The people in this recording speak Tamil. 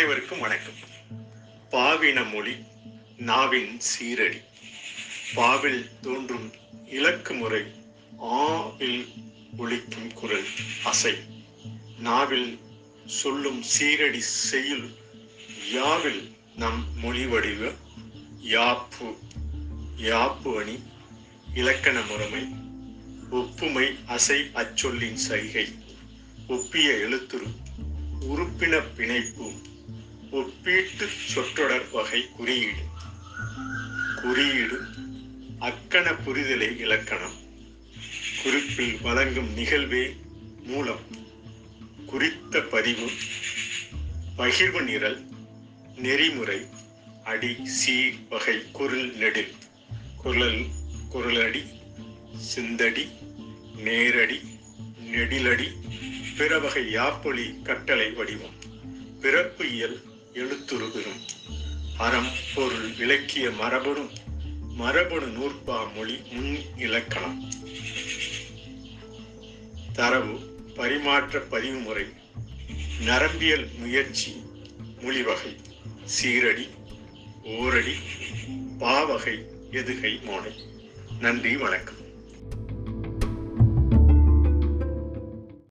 அனைவருக்கும் வணக்கம். பாவின மொழி நாவின் சீரடி. பாவில் தோன்றும் இலக்கு முறை ஆவில் ஒழிக்கும் குரல் அசை. நாவில் சொல்லும் சீரடி செய்யுள் யாவில் நம் மொழி வடிவ யாப்பு யாப்பு அணி இலக்கண முறைமை. ஒப்புமை அசை அச்சொல்லின் சைகை. ஒப்பிய எழுத்துரு உறுப்பின பிணைப்பு ஒப்பீட்டு சொற்றொடர் வகை குறியீடு. குறியீடு அக்கண புரிதலை இலக்கணம். குறிப்பில் வழங்கும் நிகழ்வே மூலம். குறித்த பதிவு பகிர்வு நிரல் நெறிமுறை அடி சி வகை குரல் நெடில். குரல் குரலடி சிந்தடி நேரடி நெடிலடி பிற வகை யாப்பொலி கட்டளை வடிவம். பிறப்பு இயல் எழுத்துருபெறும் அறம் பொருள் இலக்கிய மரபணும் மரபணு நூற்பா மொழி முன் இலக்கணம். தரவு பரிமாற்ற பதிவு முறை நரம்பியல் முயற்சி மொழி வகை சீரடி ஓரடி பாவகை எதுகை மோனை. நன்றி வணக்கம்.